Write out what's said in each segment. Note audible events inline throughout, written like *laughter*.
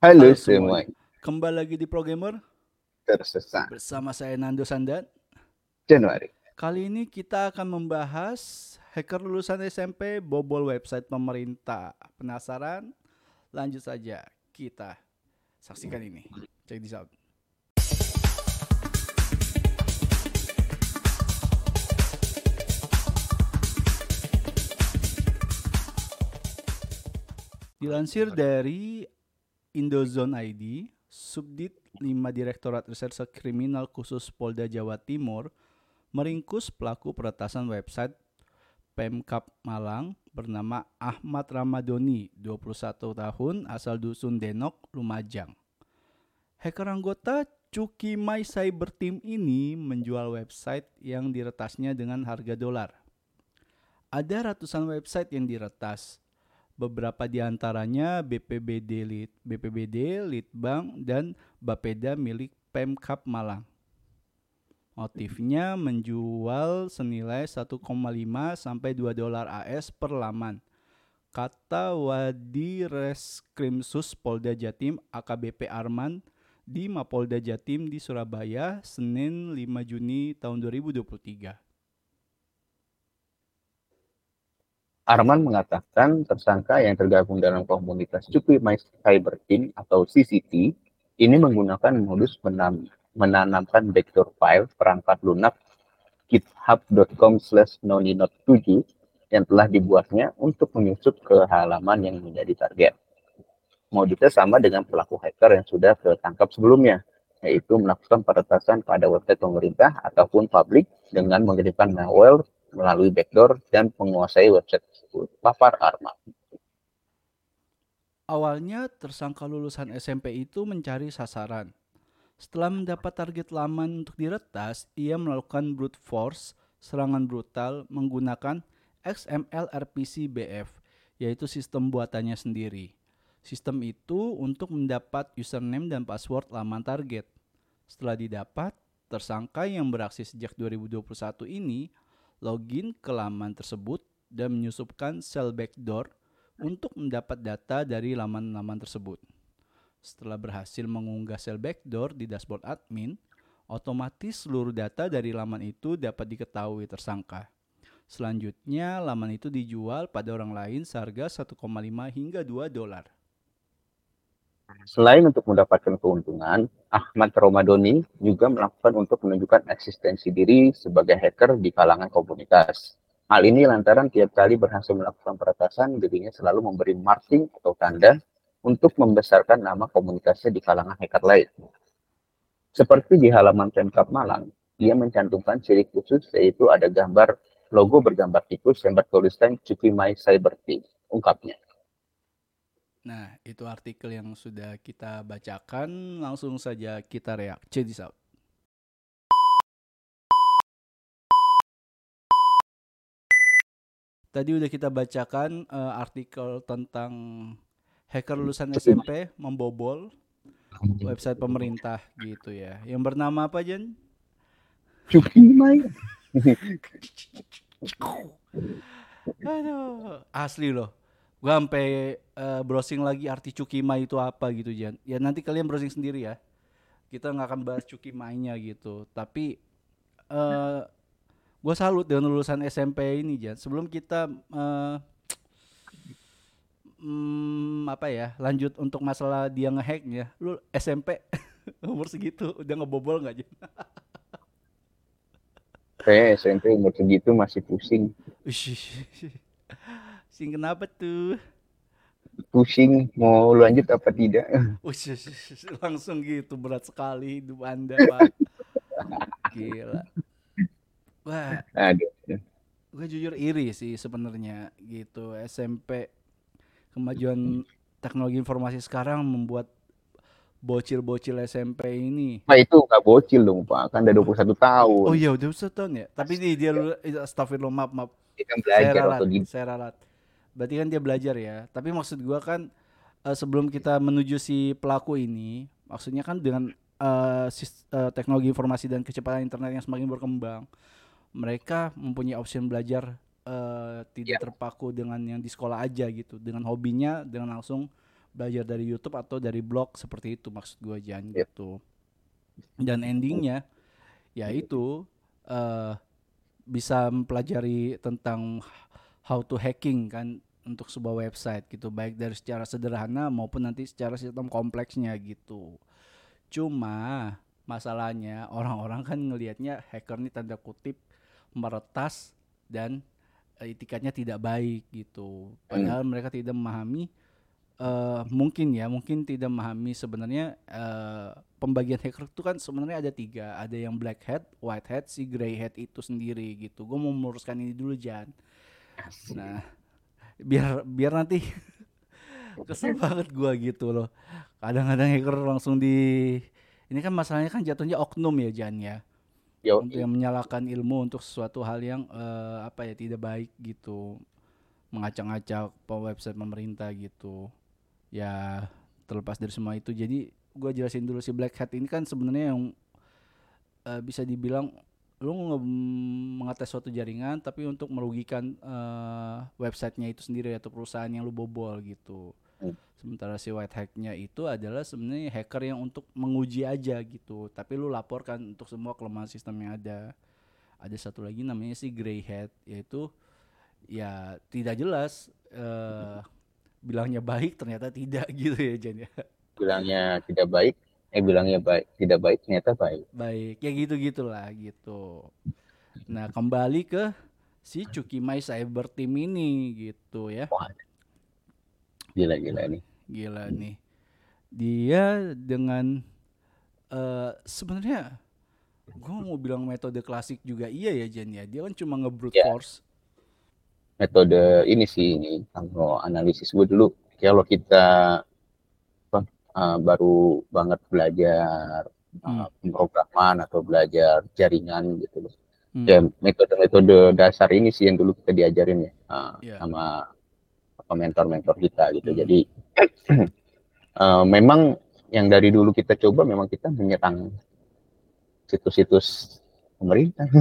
Halo, Halo semua kembali lagi di Programmer tersesat bersama saya Nando Sandan. Januari. Kali ini kita akan membahas hacker lulusan SMP bobol website pemerintah. Penasaran? Lanjut saja kita saksikan ini. Check this out. Dilansir dari Indozone ID, Subdit 5 Direktorat Reserse Kriminal Khusus Polda Jawa Timur meringkus pelaku peretasan website Pemkap Malang bernama Ahmad Ramadoni, 21 tahun, asal dusun Denok, Lumajang. Hacker anggota Cuki My Cyber Team ini menjual website yang diretasnya dengan harga dolar. Ada ratusan website yang diretas, beberapa di antaranya BPBD Lit, BPBD, Litbang, dan Bapeda milik Pemkap Malang. Motifnya menjual senilai 1,5 sampai 2 dolar AS per laman. Kata Wadi Reskrimsus Polda Jatim AKBP Arman di Mapolda Jatim di Surabaya Senin 5 Juni tahun 2023. Arman mengatakan tersangka yang tergabung dalam komunitas Cukwi My Cyber Team atau CCT ini menggunakan modus menam, menanamkan backdoor file perangkat lunak github.com slash noninot7 yang telah dibuatnya untuk menyusup ke halaman yang menjadi target. Modusnya sama dengan pelaku hacker yang sudah tertangkap sebelumnya, yaitu melakukan peretasan pada website pemerintah ataupun publik dengan mengirimkan malware melalui backdoor dan menguasai website tersebut. Arma. Awalnya tersangka lulusan SMP itu mencari sasaran. Setelah mendapat target laman untuk diretas, ia melakukan brute force, serangan brutal menggunakan XML RPC BF, yaitu sistem buatannya sendiri. Sistem itu untuk mendapat username dan password laman target. Setelah didapat, tersangka yang beraksi sejak 2021 ini login ke laman tersebut dan menyusupkan shell backdoor untuk mendapat data dari laman-laman tersebut. Setelah berhasil mengunggah shell backdoor di dashboard admin, otomatis seluruh data dari laman itu dapat diketahui tersangka. Selanjutnya, laman itu dijual pada orang lain seharga 1,5 hingga 2 dolar. Selain untuk mendapatkan keuntungan, Ahmad Romadoni juga melakukan untuk menunjukkan eksistensi diri sebagai hacker di kalangan komunitas. Hal ini lantaran tiap kali berhasil melakukan peretasan, dirinya selalu memberi marking atau tanda untuk membesarkan nama komunitasnya di kalangan hacker lain. Seperti di halaman Pemkap Malang, ia mencantumkan ciri khusus yaitu ada gambar logo bergambar tikus yang bertuliskan Cuki My Cyber Team, ungkapnya. Nah, itu artikel yang sudah kita bacakan. Langsung saja kita react. Check this out. Tadi udah kita bacakan uh, artikel tentang hacker lulusan SMP membobol website pemerintah gitu ya. Yang bernama apa, Jen? *laughs* Aduh, asli loh. Gua sampai uh, browsing lagi arti Cukima itu apa gitu Jan. Ya nanti kalian browsing sendiri ya. Kita nggak akan bahas Cukimanya gitu. Tapi uh, gue salut dengan lulusan SMP ini Jan. Sebelum kita uh, hmm, apa ya lanjut untuk masalah dia ngehack ya. Lu SMP *laughs* umur segitu udah ngebobol nggak Jan? Saya SMP umur segitu masih pusing. *laughs* Pusing kenapa tuh? Pusing mau lanjut apa tidak? *laughs* Ush, langsung gitu berat sekali hidup anda pak. Gila. Wah. Aduh. Gue jujur iri sih sebenarnya gitu SMP kemajuan teknologi informasi sekarang membuat bocil-bocil SMP ini. Nah itu nggak bocil dong pak, kan udah 21 tahun. Oh iya udah 21 tahun ya. Tapi nih dia astagfirullah maaf maaf. Dia kan belajar saya ralat, di saya ralat. Berarti kan dia belajar ya. Tapi maksud gua kan uh, sebelum kita menuju si pelaku ini, maksudnya kan dengan uh, sis, uh, teknologi informasi dan kecepatan internet yang semakin berkembang, mereka mempunyai opsi belajar uh, tidak Ya. terpaku dengan yang di sekolah aja gitu, dengan hobinya, dengan langsung belajar dari YouTube atau dari blog seperti itu maksud gue Jan Yep. gitu dan endingnya ya itu eh bisa mempelajari tentang how to hacking kan untuk sebuah website gitu baik dari secara sederhana maupun nanti secara sistem kompleksnya gitu cuma masalahnya orang-orang kan ngelihatnya hacker ini tanda kutip meretas dan eh, itikadnya tidak baik gitu. Padahal mereka tidak memahami eh mungkin ya mungkin tidak memahami sebenarnya eh, pembagian hacker itu kan sebenarnya ada tiga. Ada yang black hat white hat si gray hat itu sendiri gitu. Gue mau meluruskan ini dulu Jan. Nah biar biar nanti kesel banget gua gitu loh. Kadang-kadang hacker langsung di ini kan masalahnya kan jatuhnya oknum ya Jan ya Yo, untuk yang menyalahkan ilmu untuk sesuatu hal yang eh, apa ya tidak baik gitu. Mengacak-acak website pemerintah gitu. Ya terlepas dari semua itu. Jadi gua jelasin dulu si black hat ini kan sebenarnya yang eh, bisa dibilang lu mengatas suatu jaringan tapi untuk merugikan eh, websitenya itu sendiri atau perusahaan yang lu bobol gitu Hmm. sementara si white hacknya itu adalah sebenarnya hacker yang untuk menguji aja gitu. Tapi lu laporkan untuk semua kelemahan sistem yang ada. Ada satu lagi namanya si gray hat yaitu ya tidak jelas eh bilangnya baik ternyata tidak *laughs* gitu ya Jan ya. Bilangnya tidak baik, eh bilangnya baik, tidak baik ternyata baik. baik ya gitu gitulah gitu. Nah kembali ke si Cuki My Cyber Team ini gitu ya. Wah, gila-gila nih. gila nih dia dengan eh sebenarnya gue mau bilang metode klasik juga iya ya Jan ya dia kan cuma nge-brute Ya. force Metode ini sih ini kalau analisis gue dulu kalau kita uh, baru banget belajar uh, Hmm. pemrograman atau belajar jaringan gitu loh. Hmm. Ya metode-metode dasar ini sih yang dulu kita diajarin ya uh, Ya. sama mentor-mentor kita gitu. Hmm. Jadi uh, *clears throat* memang yang dari dulu kita coba memang kita menyerang situs-situs pemerintah. *laughs*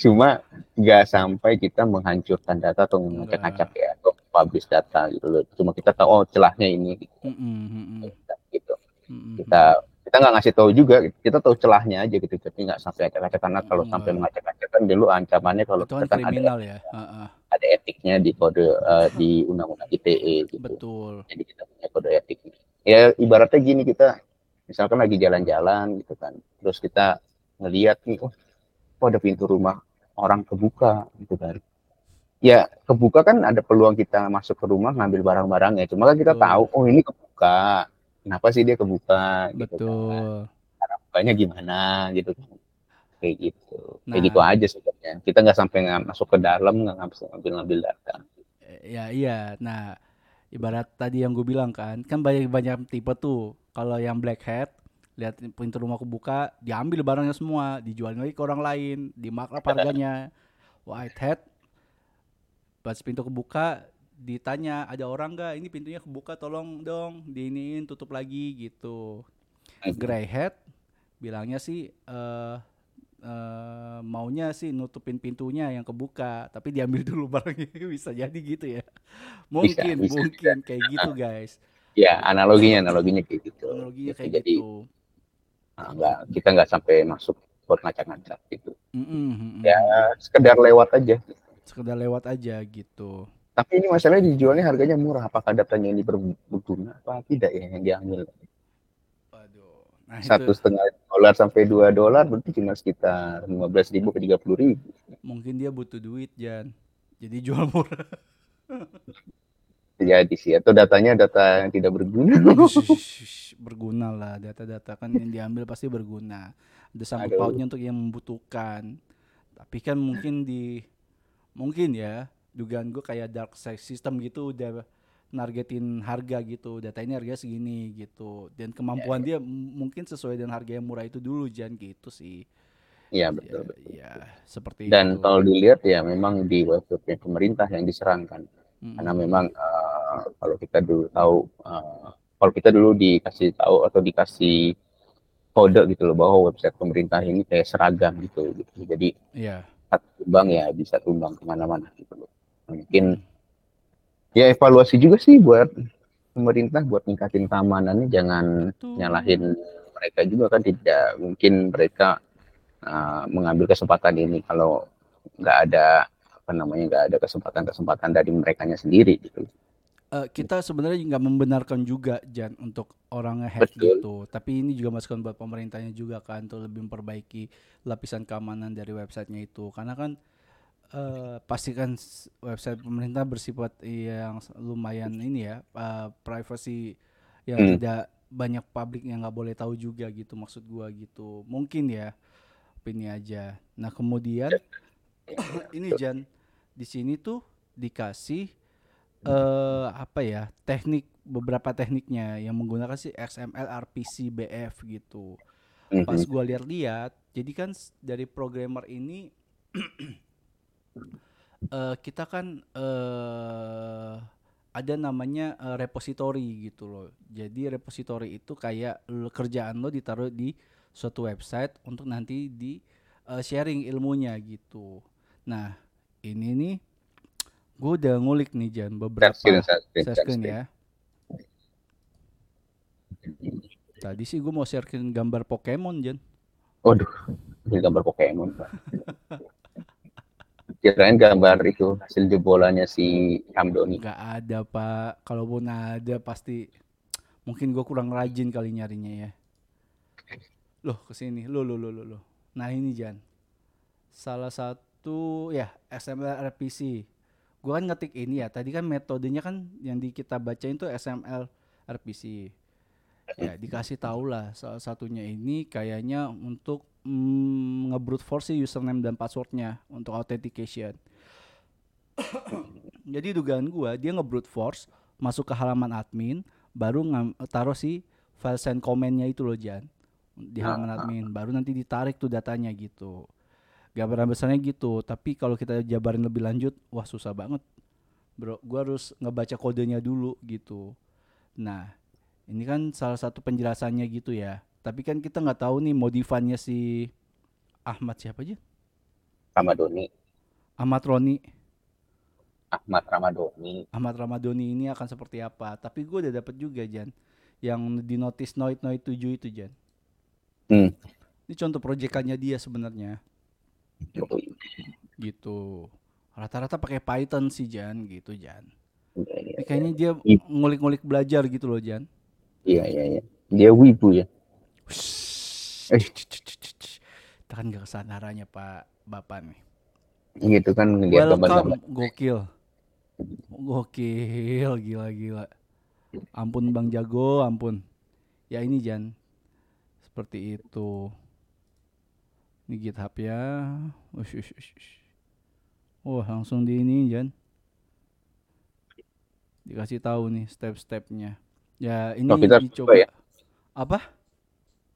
Cuma nggak sampai kita menghancurkan data atau mengacak-acak ya atau publish data gitu loh. Cuma kita tahu oh celahnya ini gitu. Mm-mm, mm-mm, gitu. mm-mm. Kita kita nggak ngasih tahu juga, kita tahu celahnya aja gitu. Tapi nggak sampai acak-acak karena kalau Nggak. sampai mengacak-acak dulu ancamannya kalau itu kan kita kan ada ya ada etiknya di kode eh, di undang-undang ITE gitu. betul Jadi kita punya kode etik. Ya ibaratnya gini kita misalkan lagi jalan-jalan gitu kan. Terus kita ngeliat nih, oh kok ada pintu rumah orang kebuka gitu kan. Ya kebuka kan ada peluang kita masuk ke rumah ngambil barang-barangnya. Cuma kan kita Betul. tahu, oh ini kebuka. Kenapa sih dia kebuka? Gitu kan. betul Bukanya gimana gitu kan. Kayak gitu. Nah. Kayak gitu aja sebenarnya. Kita nggak sampai nggak masuk ke dalam, nggak ngambil-ngambil data. Eh, ya iya nah ibarat tadi yang gue bilang kan kan banyak banyak tipe tuh kalau yang black hat lihat pintu rumah kebuka diambil barangnya semua dijual lagi ke orang lain dimarkup harganya white hat pas pintu kebuka ditanya ada orang nggak ini pintunya kebuka tolong dong diiniin tutup lagi gitu Grey hat bilangnya sih eh eh, maunya sih nutupin pintunya yang kebuka tapi diambil dulu barangnya *laughs* bisa jadi gitu ya mungkin bisa. mungkin kayak gitu guys Ya analoginya analoginya kayak gitu. teknologinya Gitu. kayak Jadi gitu nah, nggak kita nggak sampai masuk buat ngacak-ngacak gitu. Mm-mm, mm-mm. Ya sekedar lewat aja. sekedar lewat aja gitu Tapi ini masalahnya dijualnya harganya murah. Apakah datanya ini berguna apa tidak ya yang diambil? waduh nah Satu setengah dolar sampai dua dolar berarti cuma sekitar lima belas ribu ke tiga puluh ribu. mungkin dia butuh duit Jan jadi jual murah Jadi sih atau datanya data yang tidak berguna. *laughs* Berguna lah data-data kan yang diambil pasti berguna ada sangkut pautnya untuk yang membutuhkan tapi kan mungkin di mungkin ya dugaan gue kayak dark side system gitu udah nargetin harga gitu data ini harga segini gitu dan kemampuan dia m- mungkin sesuai dengan harga yang murah itu dulu jangan gitu sih Iya ya, betul. betul. ya seperti Dan itu kalau dilihat ya memang di website pemerintah yang diserangkan. Mm-mm. karena memang eh, kalau kita dulu tahu eh, kalau kita dulu dikasih tahu atau dikasih kode gitu loh bahwa website pemerintah ini kayak seragam gitu, gitu. jadi Iya. satu tumbang ya bisa tumbang ke mana-mana gitu loh mungkin ya evaluasi juga sih buat pemerintah buat ningkatin keamanannya jangan nyalahin mereka juga kan tidak mungkin mereka uh, mengambil kesempatan ini kalau nggak ada apa namanya nggak ada kesempatan-kesempatan dari mereka sendiri gitu. Eh, kita sebenarnya nggak membenarkan juga Jan untuk orang ngehack Betul. gitu. Tapi ini juga masukan buat pemerintahnya juga kan untuk lebih memperbaiki lapisan keamanan dari websitenya itu. Karena kan eh pastikan website pemerintah bersifat yang lumayan ini ya eh, privacy yang Hmm. tidak banyak publik yang nggak boleh tahu juga gitu maksud gua gitu. Mungkin ya opini aja. Nah kemudian *coughs* ini Jan di sini tuh dikasih eh apa ya teknik beberapa tekniknya yang menggunakan si XML RPC BF gitu. Pas Mhm. gua lihat-lihat, jadi kan dari programmer ini eh kita kan eh ada namanya eh, repository gitu loh. Jadi repository itu kayak kerjaan lo ditaruh di suatu website untuk nanti di eh, sharing ilmunya gitu. Nah, ini nih gue udah ngulik nih Jan beberapa screen, screen, screen ya. Tadi sih gue mau sharein gambar Pokemon Jan. Waduh, ini gambar Pokemon. *laughs* Kirain gambar itu hasil jebolannya si Hamdoni. Gak ada pak. Kalaupun ada pasti mungkin gue kurang rajin kali nyarinya ya. Loh ke sini, lo lo lo lo lo. Nah ini Jan, salah satu ya XML RPC. Gue kan ngetik ini ya. Tadi kan metodenya kan yang di kita bacain tuh XML RPC. Ya dikasih tahu lah salah satunya ini kayaknya untuk mm, nge-brute force username dan passwordnya untuk authentication. *coughs* Jadi dugaan gua dia nge-brute force masuk ke halaman admin baru taruh si file send comment-nya itu loh Jan di halaman admin baru nanti ditarik tuh datanya gitu. Gambaran besarnya gitu, tapi kalau kita jabarin lebih lanjut wah susah banget. Bro, gua harus ngebaca kodenya dulu gitu. Nah, ini kan salah satu penjelasannya gitu ya. Tapi kan kita nggak tahu nih modifannya si Ahmad siapa aja? Ramadoni, Ahmad Roni. Ahmad Ramadoni. Ahmad Ramadhani ini akan seperti apa. Tapi gue udah dapat juga Jan, yang di notice Noit Noit 7 itu Jan. Hmm. Ini contoh proyekannya dia sebenarnya, gitu. Rata-rata pakai Python sih Jan, gitu Jan. Iya, iya, Ini kayaknya dia Ip. ngulik-ngulik belajar gitu loh Jan. Iya, iya, iya. Dia wibu ya. Eh. Kita kan gak ke sana arahnya Pak Bapak nih. Gitu kan ngeliat. Welcome, gokil. Gokil, gila-gila. Ampun Bang Jago, ampun. Ya ini Jan, seperti itu. Ini GitHub ya. Ush, ush, ush. Wah langsung di ini Jan. Dikasih tahu nih step-stepnya. Ya ini Oh, kita dicoba. coba ya? Apa?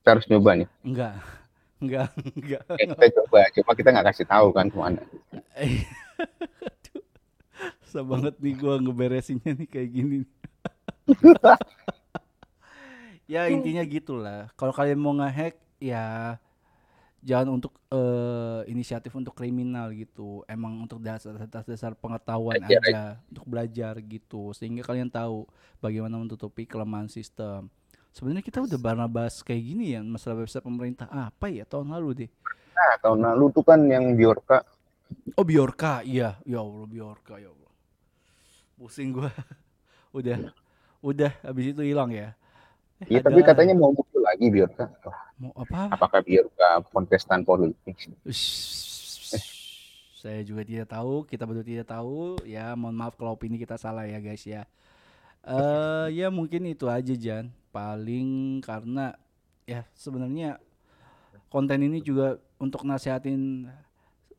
Kita harus nyoba nih. Enggak, *laughs* enggak, enggak. Eh, kita coba, cuma kita nggak kasih tahu kan ke mana. *laughs* Susah banget nih gua ngeberesinnya nih kayak gini. *laughs* ya intinya gitulah. Kalau kalian mau ngehack ya jangan untuk eh, inisiatif untuk kriminal gitu. Emang untuk dasar dasar pengetahuan Belajar aja, untuk belajar gitu. Sehingga kalian tahu bagaimana menutupi kelemahan sistem. Sebenarnya kita udah pernah bahas kayak gini ya masalah website pemerintah apa ya tahun lalu deh. Nah, tahun lalu tuh kan yang Biorka Oh Biorka, iya, ya Allah Biorka ya Allah. Pusing gua. *laughs* udah, udah habis itu hilang ya. Eh, Iya, tapi ada- katanya mau muncul lagi Biorka. Mau apa? apakah Biorka kontestan politik? Saya juga tidak tahu, kita berdua tidak tahu. Ya, mohon maaf kalau opini kita salah ya guys ya. Eh ya mungkin itu aja Jan. Paling karena ya sebenarnya konten ini juga untuk nasihatin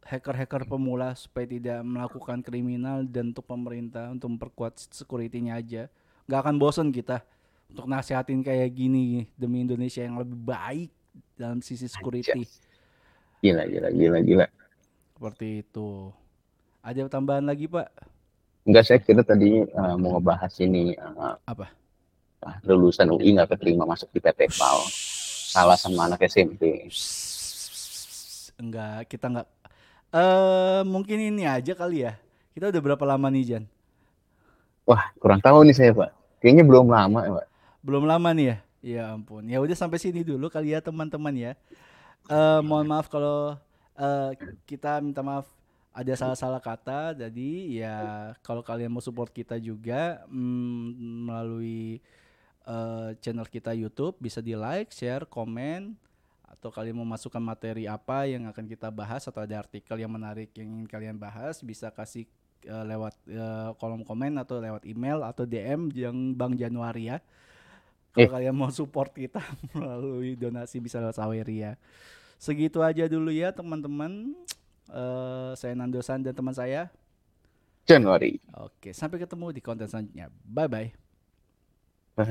hacker-hacker pemula supaya tidak melakukan kriminal dan untuk pemerintah untuk memperkuat security-nya aja. Gak akan bosen kita untuk nasihatin kayak gini demi Indonesia yang lebih baik dalam sisi security. Gila, gila, gila, gila. Seperti itu. Ada tambahan lagi, Pak? Enggak, saya kira tadi eh, mau ngebahas ini eh, Apa? Ah, lulusan UI nggak keterima masuk di PT PAL. Salah sama anak SMP. Enggak, kita enggak. Eh, mungkin ini aja kali ya. Kita udah berapa lama nih, Jan? Wah, kurang tahu nih saya, Pak. Kayaknya belum lama, ya, Pak. Belum lama nih ya? Ya ampun. Ya udah sampai sini dulu kali ya teman-teman ya. Eh mohon maaf kalau eh, kita minta maaf ada salah-salah kata. Jadi ya kalau kalian mau support kita juga mm, melalui eh, channel kita YouTube bisa di like, share, komen atau kalian mau masukkan materi apa yang akan kita bahas atau ada artikel yang menarik yang ingin kalian bahas bisa kasih eh, lewat eh, kolom komen atau lewat email atau DM yang Bang Januari ya. Kalau Eh. kalian mau support kita *laughs* melalui donasi bisa lewat Saweria. Segitu aja dulu ya teman-teman. Eh, saya Nandosan dan teman saya. Januari. Oke, sampai ketemu di konten selanjutnya. Bye bye. 拜